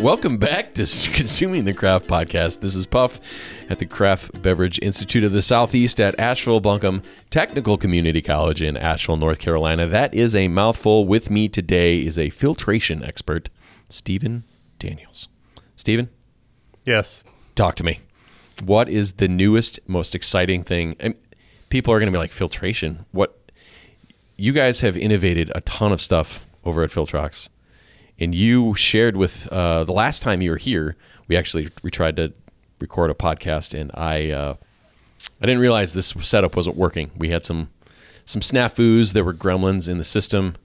Welcome back to Consuming the Craft Podcast. This is Puff at the Craft Beverage Institute of the Southeast at Asheville Buncombe Technical Community College in Asheville, North Carolina. That is a mouthful. With me today is a filtration expert, Stephen Daniels. Stephen, Yes. talk to me. What is the newest, most exciting thing? And people are going to be like, filtration. What? You guys have innovated a ton of stuff over at Filtrox and you shared with uh, the last time you were here. We actually we tried to record a podcast, and I uh, I didn't realize this setup wasn't working. We had some some snafus. There were gremlins in the system,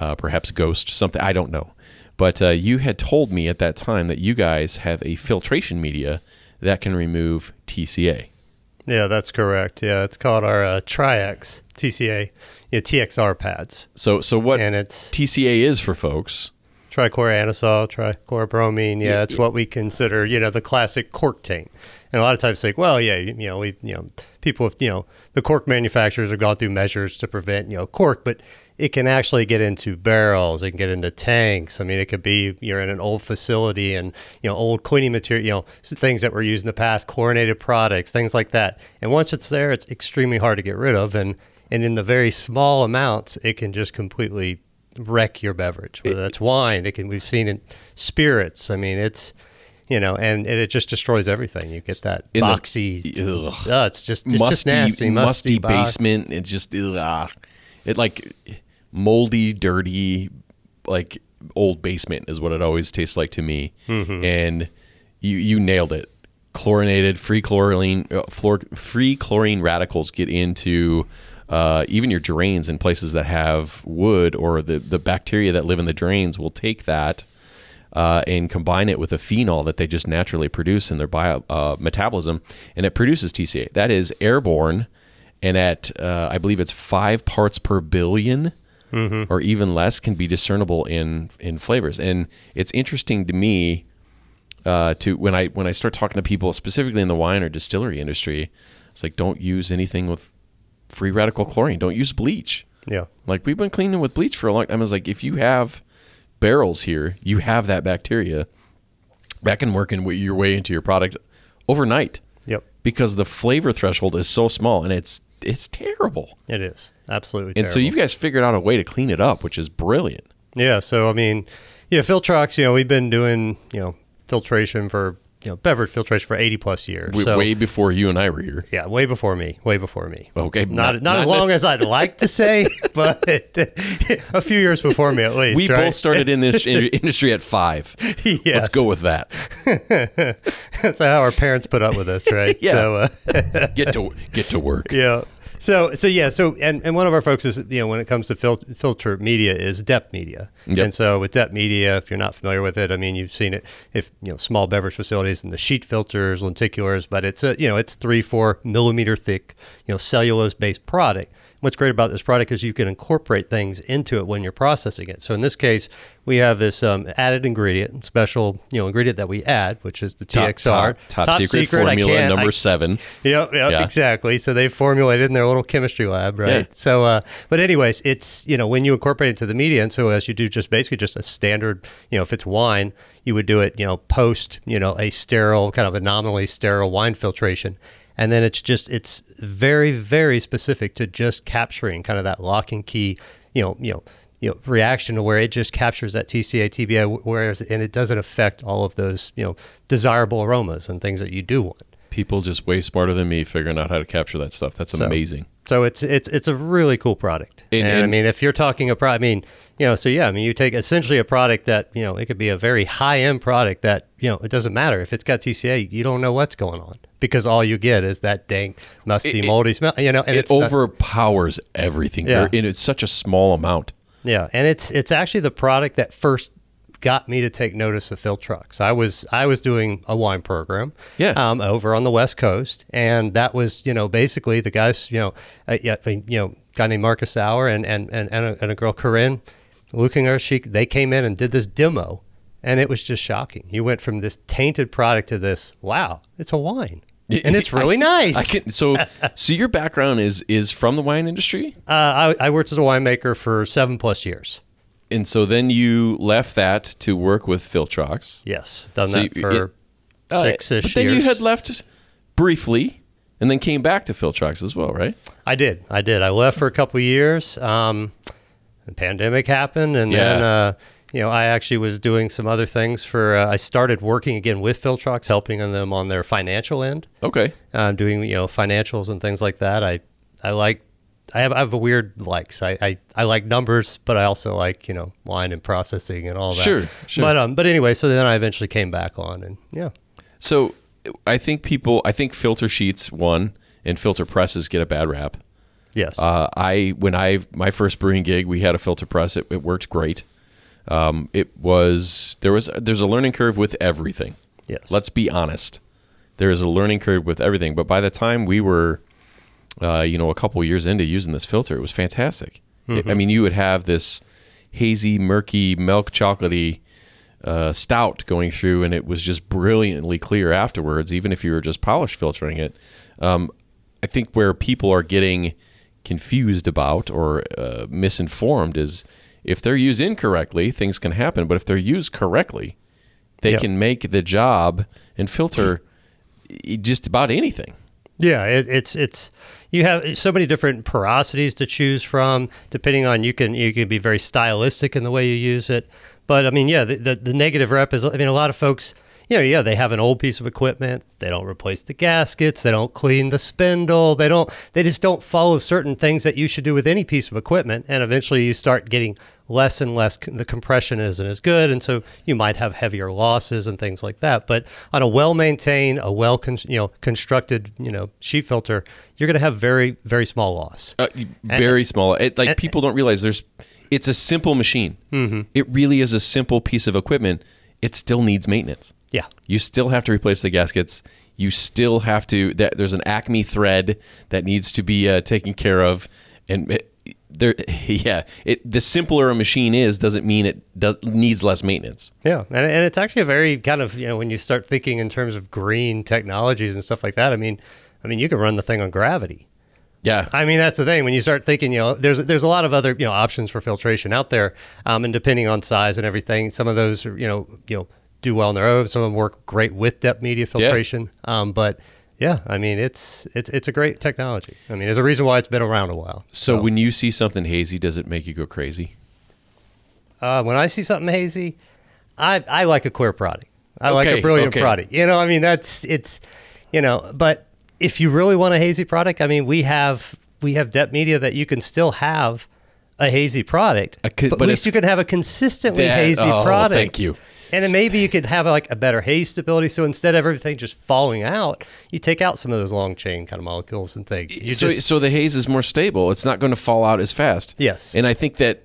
uh, perhaps ghost something. I don't know. But uh, you had told me at that time that you guys have a filtration media that can remove TCA. Yeah, that's correct. Yeah, it's called our uh, Tri-X TCA, know, TXR pads. So so what And it's TCA is for folks. Trichloroanisole, trichlorobromine. Yeah, Yeah, it's what we consider, you know, the classic cork taint. And a lot of times, like, well, yeah, you, you know, we, you know, people, you know, the cork manufacturers have gone through measures to prevent, you know, cork, but it can actually get into barrels. It can get into tanks. I mean, it could be you're in an old facility and you know old cleaning material, you know, things that were used in the past, chlorinated products, things like that. And once it's there, it's extremely hard to get rid of. And and in the very small amounts, it can just completely wreck your beverage. Whether that's wine, it can. We've seen it spirits. I mean, it's you know, and, and it just destroys everything. You get that In the- boxy. Ugh. Oh, it's just it's musty, just nasty, musty, box. basement. It just ugh, it like moldy, dirty, like old basement is what it always tastes like to me. Mm-hmm. And you you nailed it. Chlorinated, free chlorine, uh, fluor, free chlorine radicals get into uh, even your drains in places that have wood or the the bacteria that live in the drains will take that uh, and combine it with a phenol that they just naturally produce in their bio uh, metabolism, and it produces TCA. That is airborne, and at uh, I believe it's five parts per 1000000000 or even less, can be discernible in in flavors. And it's interesting to me uh, to when I when I start talking to people specifically in the wine or distillery industry, it's like don't use anything with free radical chlorine. Don't use bleach. Yeah. Like we've been cleaning with bleach for a long time. I was like, if you have barrels here, you have that bacteria that can work in your way into your product overnight Yep. because the flavor threshold is so small and it's it's terrible. It is absolutely. And so you guys figured out a way to clean it up, which is brilliant. Yeah, so I mean, yeah, Filtrox, you know, we've been doing, you know, filtration for, you know, beverage filtration for 80 plus years. W- so, way before you and I were here. yeah, way before me, way before me. Okay, Not, not- not, as long as I'd like to say, but a few years before me at least. We right? both started in this industry at five. Let's go with that. That's how our parents put up with us, right? Yeah. So, uh, Get to get to work. Yeah. So so yeah so and, and one of our focuses you know when it comes to fil- filter media is depth media Yep. and so with depth media if you're not familiar with it I mean you've seen it if you know small beverage facilities and the sheet filters lenticulars but it's a you know it's three four millimeter thick you know cellulose based product what's great about this product is you can incorporate things into it when you're processing it so in this case we have this um, added ingredient special you know ingredient that we add which is the Top, TXR top, top secret, formula number I seven. Yep, yep, Yeah. exactly. So they formulated in their little chemistry lab, right? Yeah. So, uh, but anyways, it's you know when you incorporate it to the media, and so as you do just basically just a standard, you know, if it's wine, you would do it, you know, post, you know, a sterile kind of anomaly sterile wine filtration, and then it's just it's very very specific to just capturing kind of that lock and key, you know, you know. You know, reaction to where it just captures that TCA, TBI, whereas and it doesn't affect all of those you know desirable aromas and things that you do want. People just way smarter than me figuring out how to capture that stuff. That's So- amazing. So it's it's it's a really cool product. And- And, I mean, if you're talking a product, I mean, you know, so yeah, I mean, you take essentially a product that you know it could be a very high end product that you know it doesn't matter if it's got TCA, you don't know what's going on because all you get is that dank, musty, It- moldy smell. You know, and it it's not- overpowers everything. Yeah. And it's such a small amount. Yeah, and it's it's actually the product that first got me to take notice of Filtrox. I was I was doing a wine program, Yeah. um, over on the West Coast, and that was you know basically the guys you know uh, yeah you know guy named Marcus Sauer and and and and a, and a girl Corinne, looking at she they came in and did this demo, and it was just shocking. You went from this tainted product to this wow, it's a wine. And it's really nice. I can, so, so your background is is from the wine industry. Uh, I, I worked as a winemaker for seven plus years. And so then you left that to work with Filtrox. Yes, done So that you- for Uh, six-ish But then years. you had left briefly, and then came back to Filtrox as well, right? I did. I did. I left for a couple of years. Um, the pandemic happened, and then uh, you know I actually was doing some other things for. Uh, I started working again with Filtrox, helping them on their financial end, Okay. uh, doing you know financials and things like that. I I like. I have I have a weird likes. I, I, I like numbers, but I also like you know line and processing and all that. Sure, sure. But um, but anyway, so then I eventually came back on, and yeah, So I think people, I think filter sheets one and filter presses get a bad rap. yes, Uh, I when I my first brewing gig, we had a filter press. It, it worked great. Um, it was there was there's a learning curve with everything. yes. Let's be honest. There is a learning curve with everything. But by the time we were, uh, you know, a couple years into using this filter, it was fantastic. It- I mean, you would have this hazy, murky, milk chocolatey uh, stout going through, and it was just brilliantly clear afterwards, even if you were just polish filtering it. Um, I think where people are getting confused about or uh, misinformed is if they're used incorrectly, things can happen. But if they're used correctly, they Yep. can make the job and filter just about anything. Yeah, it, it's it's you have so many different porosities to choose from. Depending on you can you can be very stylistic in the way you use it. But I mean, yeah, the, the, the negative rep is. I mean, a lot of folks, you know, yeah, they have an old piece of equipment. They don't replace the gaskets. They don't clean the spindle. They don't. They just don't follow certain things that you should do with any piece of equipment. And eventually, you start getting less and less. The compression isn't as good, and so you might have heavier losses and things like that. But on a well-maintained, a well, you know, constructed, you know, sheet filter, you're going to have very, very small loss. Uh, very small. It, like people don't realize there's. It's a simple machine. Mm-hmm. It really is a simple piece of equipment. It still needs maintenance. Yeah. You still have to replace the gaskets. You still have to. That, there's an Acme thread that needs to be uh, taken care of, and it, there, yeah. It the simpler a machine is doesn't mean it does needs less maintenance. Yeah, and, and it's actually a very kind of you know when you start thinking in terms of green technologies and stuff like that. I mean, I mean you can run the thing on gravity. Yeah, I mean that's the thing when you start thinking you know there's there's a lot of other you know options for filtration out there, um, and depending on size and everything, some of those are, you know you know do well on their own. Some of them work great with depth media filtration. Um, but yeah, I mean it's it's it's a great technology. I mean there's a reason why it's been around a while. So when you see something hazy, does it make you go crazy? Uh, when I see something hazy, I, I like a clear product. I like a brilliant okay. product. You know, I mean, that's it's, you know, but if you really want a hazy product, I mean, we have we have depth media that you can still have a hazy product, A but, but at least you can have a consistently That- hazy oh, product. thank you. And then maybe you could have like a better haze stability. So instead of everything just falling out, you take out some of those long chain kind of molecules and things. You so, just so the haze is more stable. It's not going to fall out as fast. Yes. and I think that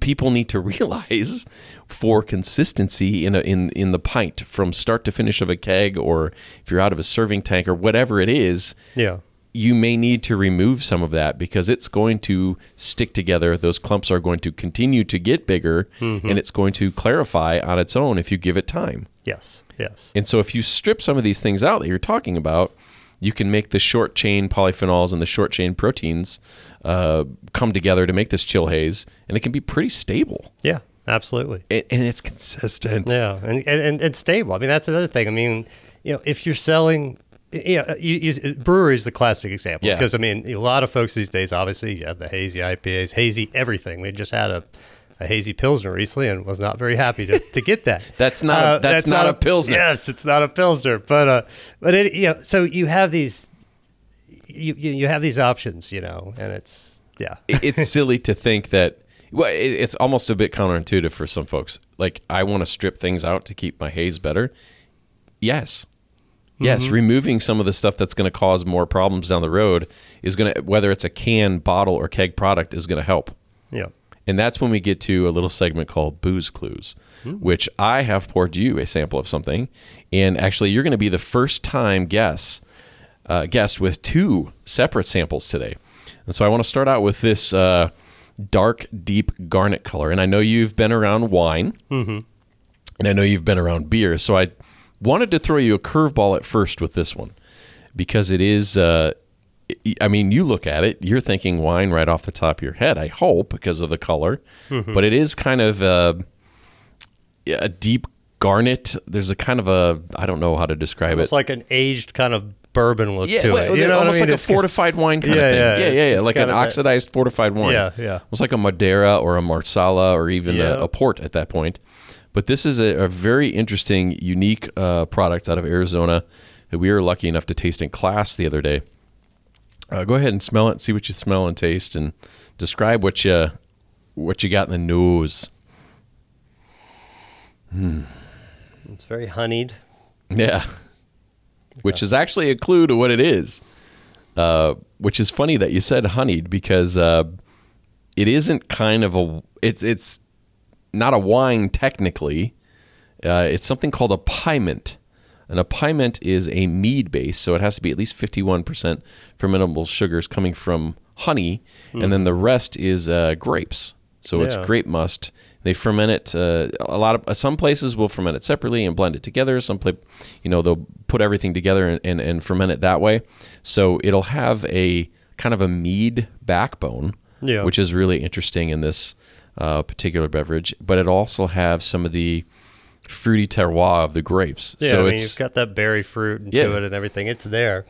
people need to realize for consistency in a, in in the pint from start to finish of a keg, or if you're out of a serving tank or whatever it is, yeah. You may need to remove some of that because it's going to stick together. Those clumps are going to continue to get bigger, Mm-hmm. and it's going to clarify on its own if you give it time. Yes. Yes. And so if you strip some of these things out that you're talking about, you can make the short chain polyphenols and the short chain proteins uh, come together to make this chill haze, and it can be pretty stable. Yeah. Absolutely. And, and it's consistent. Yeah, and, and and stable. I mean, that's another thing. I mean, you know, if you're selling, yeah, you, you, brewery is the classic example Yeah. because I mean, a lot of folks these days, obviously, you have the hazy IPAs, hazy everything. We just had a. A hazy pilsner recently, and was not very happy to, to get that. That's not a- that's not a pilsner. Yes, it's not a pilsner, but uh, but it, you know, so you have these, you, you you have these options, you know, and it's yeah, it's silly to think that. Well, it, it's almost a bit counterintuitive for some folks. Like, I want to strip things out to keep my haze better. Yes. Yes, removing some of the stuff that's going to cause more problems down the road is going to, whether it's a can, bottle, or keg product, is going to help. yeah, And that's when we get to a little segment called Booze Clues, which I have poured you a sample of something. And actually, you're going to be the first time guest, uh, guest with two separate samples today. And so I want to start out with this uh, dark, deep garnet color. And I know you've been around wine, and I know you've been around beer. So I wanted to throw you a curveball at first with this one because it is. Uh, I mean, you look at it, you're thinking wine right off the top of your head. I hope because of the color, Mm-hmm. but it is kind of a, a deep garnet. There's a kind of a I don't know how to describe it. It's like an aged kind of bourbon look Yeah, to well, it. You know what I almost like It's a fortified wine kind Yeah, of thing. yeah, Yeah, yeah, it's- yeah, like an that- oxidized fortified wine. Yeah, yeah. Almost like a Madeira or a Marsala or even a, a port at that point. But this is a, a very interesting, unique uh, product out of Arizona that we were lucky enough to taste in class the other day. Uh, go ahead and smell it, see what you smell and taste, and describe what you what you got in the nose. It's very honeyed. Yeah. Which is actually a clue to what it is. Uh, which is funny that you said honeyed because uh, it isn't kind of a it's it's not a wine technically. Uh, it's something called a piment. And a piment is a mead base, so it has to be at least 51% fermentable sugars coming from honey, and then the rest is uh, grapes. So it's grape must. They ferment it. Uh, a lot of uh, some places will ferment it separately and blend it together. Some pla you know, they'll put everything together and, and, and ferment it that way. So it'll have a kind of a mead backbone, Yeah. which is really interesting in this uh, particular beverage. But it also have some of the fruity terroir of the grapes. Yeah, so I mean, it's you've got that berry fruit into Yeah. it and everything. It's there.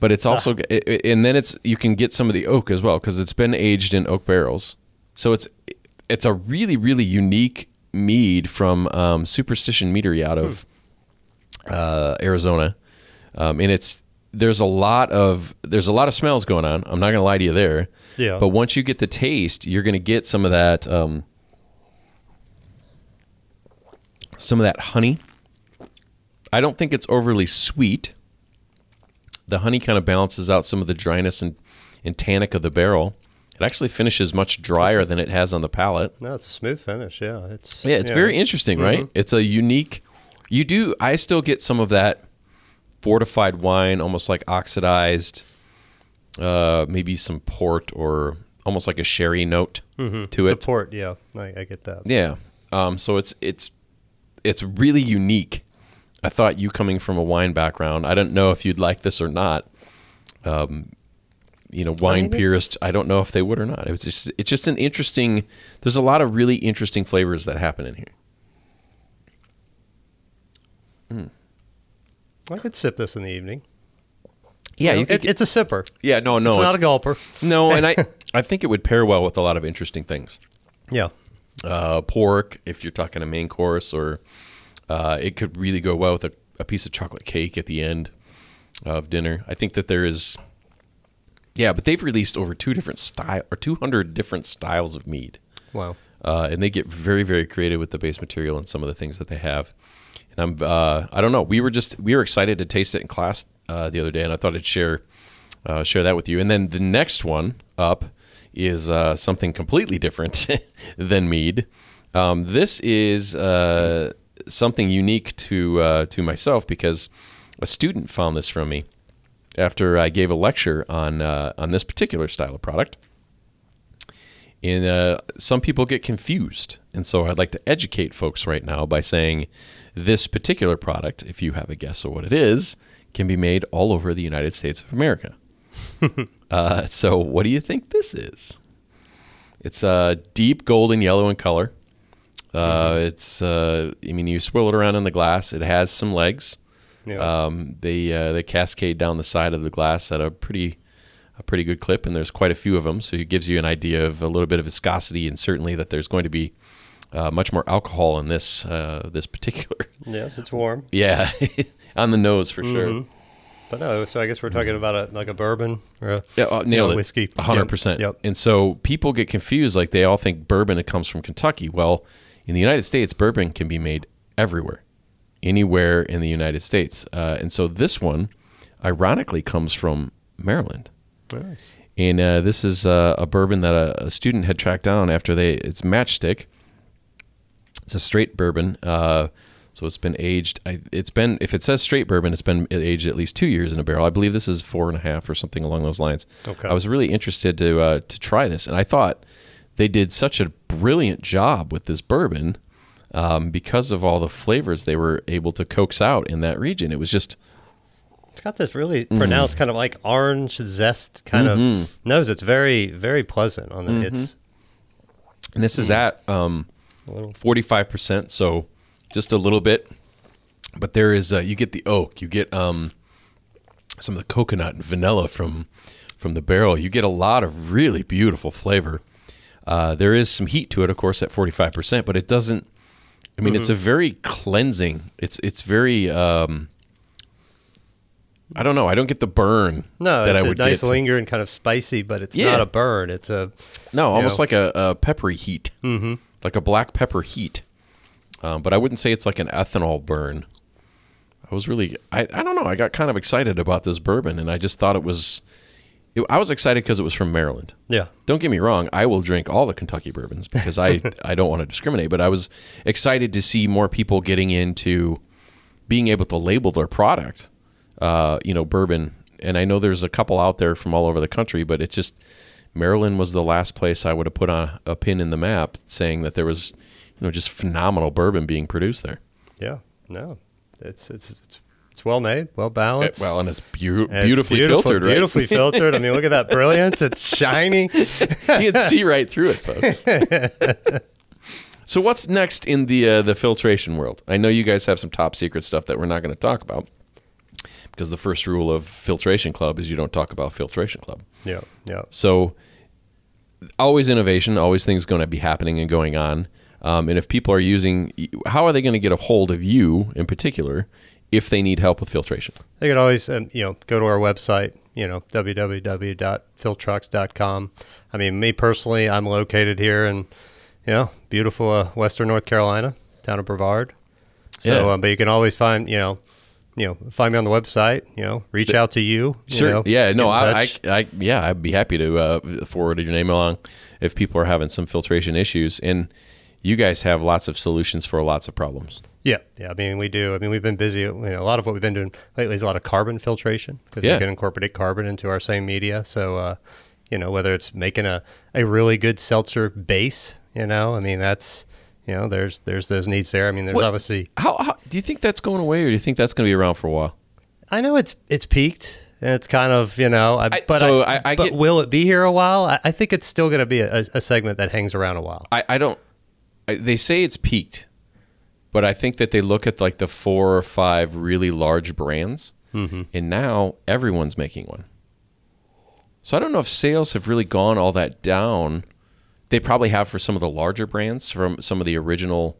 but it's also it, it- and then it's you can get some of the oak as well because it's been aged in oak barrels so it's it's a really really unique mead from um, superstition meadery out of uh, arizona um, and it's there's a lot of there's a lot of smells going on i'm not gonna lie to you there Yeah. but once you get the taste you're gonna get some of that um, some of that honey i don't think it's overly sweet the honey kind of balances out some of the dryness and, and tannic of the barrel. It actually finishes much drier than it has on the palate. No, it's a smooth finish. Yeah, it's Yeah, it's very interesting, right? It's a unique. You do. I still get some of that fortified wine, almost like oxidized, uh, maybe some port or almost like a sherry note to the it. port. Yeah, I, I get that. Yeah. Um, so it's it's it's really unique. I thought you coming from a wine background, I don't know if you'd like this or not. Um, you know, wine mean, it's- purist, I don't know if they would or not. It was just it's just an interesting. There's a lot of really interesting flavors that happen in here. I could sip this in the evening. Yeah, You know, could. it, it's a sipper. yeah, no, no, it's, it's, not a gulper. no, and I I think it would pair well with a lot of interesting things. Yeah, uh, pork if you're talking a main course, or uh, it could really go well with a, a piece of chocolate cake at the end of dinner. I think that there is, yeah, but they've released over two different style or 200 different styles of mead, wow. uh, and they get very very creative with the base material and some of the things that they have. And I'm uh, I don't know. We were just we were excited to taste it in class uh, the other day, and I thought I'd share uh, share that with you. And then the next one up is uh, something completely different than mead. Um, this is uh, something unique to uh, to myself because a student found this from me after I gave a lecture on on this particular style of product. And uh, some people get confused, and so I'd like to educate folks right now by saying this particular product, if you have a guess of what it is, can be made all over the United States of America. uh, so, what do you think this is? It's uh, deep golden yellow in color. Uh, It's, uh, I mean, you swirl it around in the glass. It has some legs. Yeah. Um, they uh, they cascade down the side of the glass at a pretty a pretty good clip, and there's quite a few of them. So it gives you an idea of a little bit of viscosity, and certainly that there's going to be uh, much more alcohol in this uh, this particular. yes, it's warm. yeah, on the nose for sure. But no, so I guess we're talking about a like a bourbon or a Yeah, uh, nailed know, it. whiskey. 100%. yep. And so people get confused, like they all think bourbon it comes from Kentucky. Well, in the United States, bourbon can be made everywhere, anywhere in the United States. Uh, and so this one, ironically, comes from Maryland. Nice. And uh, this is uh, a bourbon that a, a student had tracked down after they. It's Matchstick. It's a straight bourbon. Uh, so it's been aged. I, it's been if it says straight bourbon, it's been aged at least two years in a barrel. I believe this is four and a half or something along those lines. Okay. I was really interested to uh, to try this, and I thought they did such a brilliant job with this bourbon um, because of all the flavors they were able to coax out in that region. It was just It's got this really pronounced kind of like orange zest kind of nose. It's very very pleasant on the. It's And this is at um, a little. 45%, so just a little bit. But there is, uh, you get the oak, you get um, some of the coconut and vanilla from from the barrel. You get a lot of really beautiful flavor. Uh, there is some heat to it, of course, at 45%, but it doesn't. I mean, it's a very cleansing. It's it's very. Um, I don't know. I don't get the burn No, that it's I a would nice get. lingering kind of spicy, but it's Yeah. not a burn. It's a No, almost know. like a, a peppery heat, mm-hmm. Like a black pepper heat. Um, but I wouldn't say it's like an ethanol burn. I was really, I, I don't know. I got kind of excited about this bourbon, and I just thought it was. It, I was excited because it was from Maryland. yeah. Don't get me wrong. I will drink all the Kentucky bourbons because I I don't want to discriminate. But I was excited to see more people getting into being able to label their product. Uh, you know, bourbon, and I know there's a couple out there from all over the country, but it's just Maryland was the last place I would have put on a pin in the map, saying that there was, you know, just phenomenal bourbon being produced there. Yeah. No. It's it's it's, it's well made, well balanced. Well, and it's beau- And it's beautifully beautiful- filtered, right? Beautifully filtered. I mean, look at that brilliance. It's shiny. you can see right through it, folks. so what's next in the uh, the filtration world? I know you guys have some top secret stuff that we're not going to talk about because the first rule of Filtration Club is you don't talk about Filtration Club. Yeah. Yeah. So always innovation, always things going to be happening and going on. Um, and if people are using, how are they going to get a hold of you in particular if they need help with filtration? They could always, um, you know, go to our website, you know, www.filtrox.com. I mean, me personally, I'm located here in, you know, beautiful uh, Western North Carolina, town of Brevard. So, Yeah. uh, but you can always find, you know, you know, find me on the website. You know, reach out to you. you Sure. know, yeah. No. I, I. I. Yeah. I'd be happy to uh, forward your name along if people are having some filtration issues. And you guys have lots of solutions for lots of problems. Yeah, yeah. I mean, we do. I mean, we've been busy. You know, a lot of what we've been doing lately is a lot of carbon filtration because Yeah. we can incorporate carbon into our same media. So, uh, you know, whether it's making a, a really good seltzer base, you know, I mean, that's you know, there's there's those needs there. I mean, there's What- obviously. How, how do you think that's going away, or do you think that's going to be around for a while? I know it's it's peaked. And it's kind of you know, I, I- but so I, I- but get- will it be here a while? I, I think it's still going to be a, a segment that hangs around a while. I, I don't. I, they say it's peaked, but I think that they look at like the four or five really large brands, mm-hmm. and now everyone's making one. So I don't know if sales have really gone all that down. They probably have for some of the larger brands from some of the original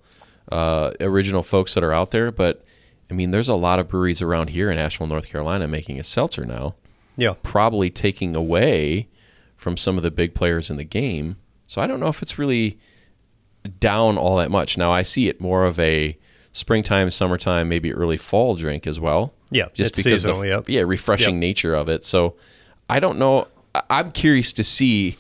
uh, original folks that are out there, but I mean, there's a lot of breweries around here in Asheville, North Carolina, making a seltzer now Yeah, probably taking away from some of the big players in the game. So I don't know if it's really down all that much. Now I see it more of a springtime, summertime, maybe early fall drink as well. Yeah, just because seasonal, the yep. yeah refreshing Yep. nature of it. So I don't know. I'm curious to see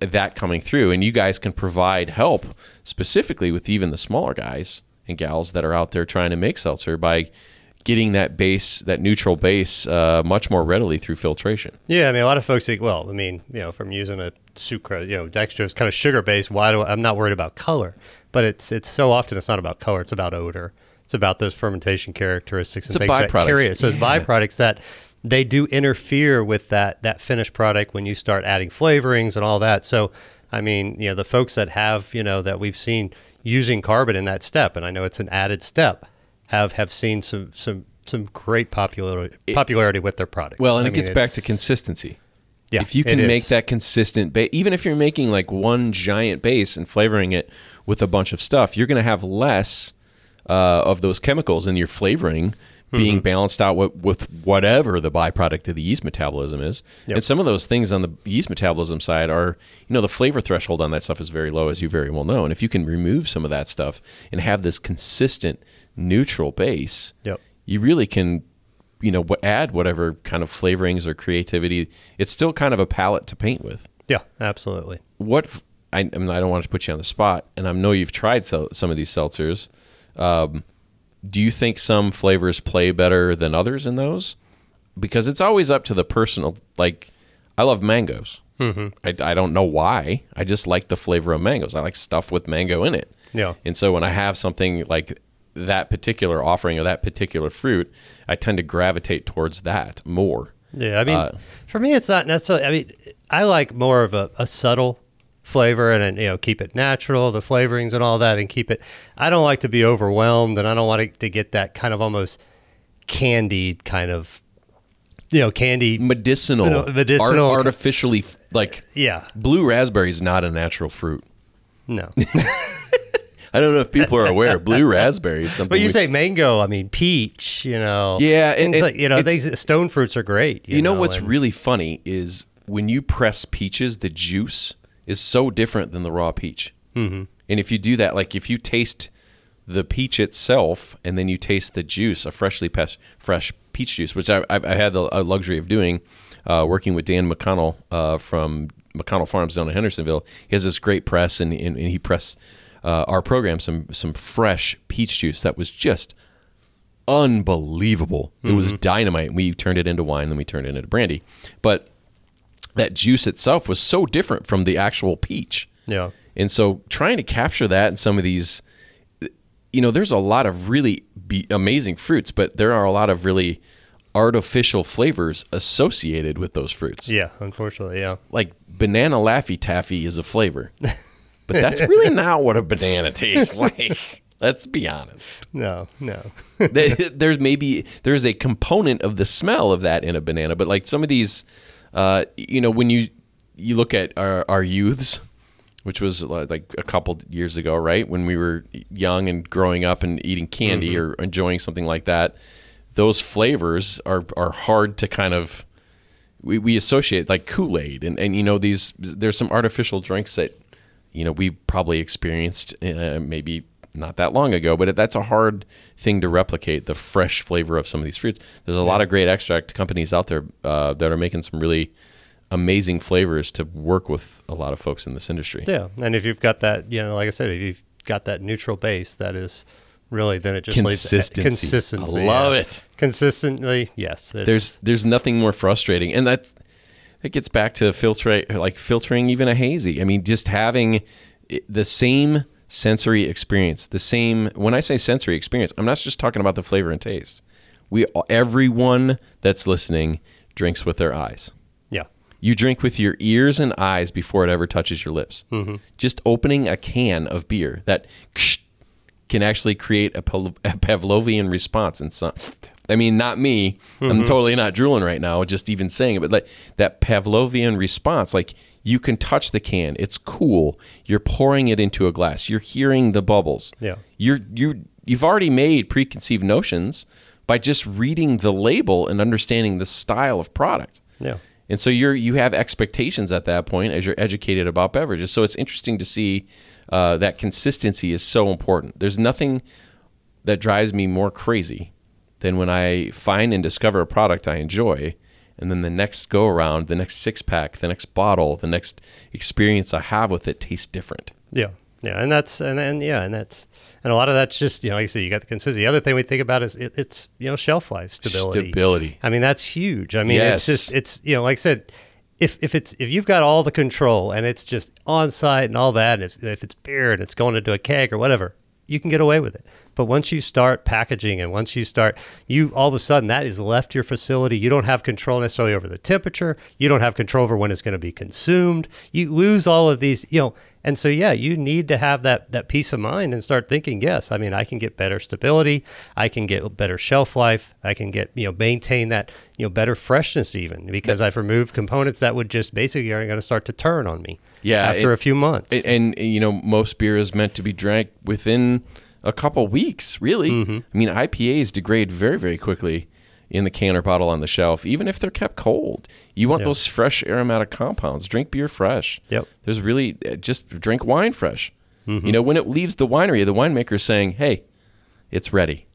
that coming through, and you guys can provide help specifically with even the smaller guys and gals that are out there trying to make seltzer by getting that base, that neutral base, uh, much more readily through filtration. Yeah, I mean, a lot of folks think, well, I mean, you know, from using a sucrose, you know, dextrose, kind of sugar based. Why do I, I'm not worried about color? But it's it's so often it's not about color; it's about odor. It's about those fermentation characteristics It's and a things that carry it. So it's Yeah. byproducts that they do interfere with that that finished product when you start adding flavorings and all that. So, I mean, you know, the folks that have, you know, that we've seen using carbon in that step, and I know it's an added step, have have seen some some some great popularity popularity with their products. Well, and I it mean, gets back to consistency. Yeah, if you can make that consistent base, even if you're making like one giant base and flavoring it with a bunch of stuff, you're going to have less uh, of those chemicals in your flavoring being Mm-hmm. balanced out with, with whatever the byproduct of the yeast metabolism is. Yep. And some of those things on the yeast metabolism side are, you know, the flavor threshold on that stuff is very low, as you very well know. And if you can remove some of that stuff and have this consistent neutral base, Yep. you really can you know add whatever kind of flavorings or creativity it's still kind of a palette to paint with Yeah, absolutely. what I mean i don't want to put you on the spot and i know you've tried sel- some of these seltzers um, do you think some flavors play better than others in those because it's always up to the personal like i love mangoes mm-hmm. I, I don't know why i just like the flavor of mangoes i like stuff with mango in it Yeah. and so when I have something like that particular offering or that particular fruit, I tend to gravitate towards that more. Yeah, I mean, Uh, for me, it's not necessarily. I mean, I like more of a, a subtle flavor and, and you know keep it natural, the flavorings and all that, and keep it. I don't like to be overwhelmed, and I don't want to get that kind of almost candied kind of, you know, candy. Medicinal, You know, medicinal- art- artificially like Yeah, blue raspberry is not a natural fruit. no. I don't know if people are aware. Blue raspberry is something. But you we- say mango, I mean peach. You know, Yeah, and like you know, stone fruits are great. You, You know what's and- really funny is when you press peaches, the juice is so different than the raw peach. Mm-hmm. And if you do that, like if you taste the peach itself and then you taste the juice, a freshly pes- fresh peach juice, which I, I had the uh, luxury of doing, uh, working with Dan McConnell uh, from McConnell Farms down in Hendersonville. He has this great press, and, and, and he pressed uh, our program some some fresh peach juice that was just unbelievable. It was dynamite. We turned it into wine, then we turned it into brandy. But that juice itself was so different from the actual peach. Yeah. And so trying to capture that in some of these, you know, there's a lot of really be amazing fruits, but there are a lot of really artificial flavors associated with those fruits. Yeah, unfortunately, yeah. Like banana laffy taffy is a flavor, but that's really not what a banana tastes like. Let's be honest. No, no. There's maybe there's a component of the smell of that in a banana, but like some of these, uh, you know, when you you look at our, our youths, which was like a couple years ago, right, when we were young and growing up and eating candy or enjoying something like that, those flavors are are hard to kind of we, we associate like Kool Aid and and you know these there's some artificial drinks that you know we probably experienced uh, maybe not that long ago, but that's a hard thing to replicate the fresh flavor of some of these fruits. There's a lot of great extract companies out there uh, that are making some really amazing flavors to work with a lot of folks in this industry. Yeah, and if you've got that, you know, like I said, if you've got that neutral base, that is really then it just Consistency. leads consistency. I love yeah. it. Consistently, yes. There's there's nothing more frustrating and that's it gets back to filtrate like filtering even a hazy i mean just having the same sensory experience the same when i say sensory experience i'm not just talking about the flavor and taste we everyone that's listening drinks with their eyes yeah, you drink with your ears and eyes before it ever touches your lips. Mm-hmm. Just opening a can of beer that can actually create a, a Pavlovian response in some. I mean, not me. I'm totally not drooling right now, just even saying it, but like that Pavlovian response, like you can touch the can, it's cool. You're pouring it into a glass. You're hearing the bubbles. Yeah. You're you you've already made preconceived notions by just reading the label and understanding the style of product. yeah, And so you're you have expectations at that point as you're educated about beverages. So it's interesting to see uh, that consistency is so important. There's nothing that drives me more crazy than when I find and discover a product I enjoy, and then the next go around, the next six pack, the next bottle, the next experience I have with it tastes different. yeah, yeah, and that's and and yeah, and that's and a lot of that's just you know, like I said, you got the consistency. The other thing we think about is it, it's you know shelf life stability. Stability. I mean, that's huge. I mean, Yes. it's just it's you know, like I said, if if it's if you've got all the control and it's just on site and all that, and it's, if it's beer and it's going into a keg or whatever, you can get away with it. But once you start packaging and once you start, you all of a sudden that is left your facility. You don't have control necessarily over the temperature. You don't have control over when it's going to be consumed. You lose all of these, you know. And so, yeah, you need to have that that peace of mind and start thinking. Yes, I mean, I can get better stability. I can get better shelf life. I can get you know maintain that you know better freshness even because I've removed components that would just basically are going to start to turn on me. Yeah, after it- a few months. And, and you know, most beer is meant to be drank within a couple weeks. Really, Mm-hmm. I mean, IPAs degrade very, very quickly in the can or bottle on the shelf, even if they're kept cold. You want Yeah. those fresh aromatic compounds. Drink beer fresh. Yep. There's really uh, just drink wine fresh. Mm-hmm. You know, when it leaves the winery, the winemaker is saying, "Hey, it's ready.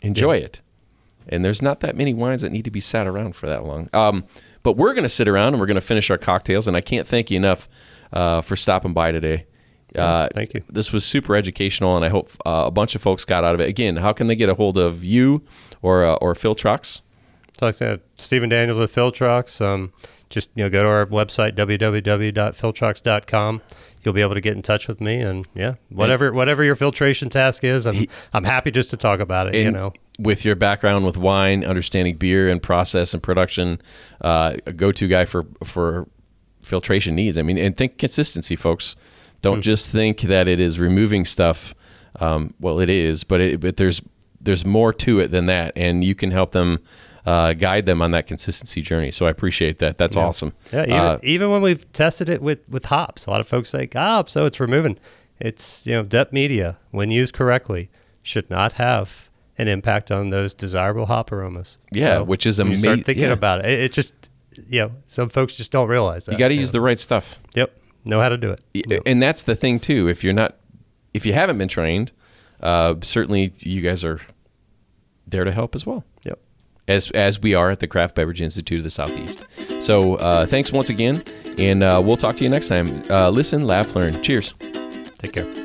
Enjoy it." And there's not that many wines that need to be sat around for that long. Um, but we're going to sit around and we're going to finish our cocktails. And I can't thank you enough uh, for stopping by today. Uh, thank you. This was super educational, and I hope uh, a bunch of folks got out of it. Again, how can they get a hold of you or uh, or Filtrox? So like I said, Stephen Daniels with Filtrox. Um, just you know, go to our website www.filtrox.com. you'll be able to get in touch with me, and yeah, whatever whatever your filtration task is, I'm I'm happy just to talk about it. you know, with your background with wine, understanding beer and process and production, uh, a go-to guy for for filtration needs. I mean, and think consistency, folks. Don't just think that it is removing stuff. Um, well, it is, but it, but there's there's more to it than that, and you can help them. Uh, guide them on that consistency journey. So I appreciate that. That's awesome. yeah. Even, Uh, even when we've tested it with with hops, a lot of folks say, "Ah, so it's removing." It's you know, depth media when used correctly should not have an impact on those desirable hop aromas. Yeah, which is you start thinking yeah. about it. it. It just you know, some folks just don't realize that. you got to use the right stuff. Yep. Know how to do it. And that's the thing too. If you're not if you haven't been trained uh, certainly you guys are there to help as well. Yep. as as we are at the craft beverage institute of the southeast. So uh, thanks once again and uh, we'll talk to you next time. Uh, listen laugh learn. Cheers. Take care.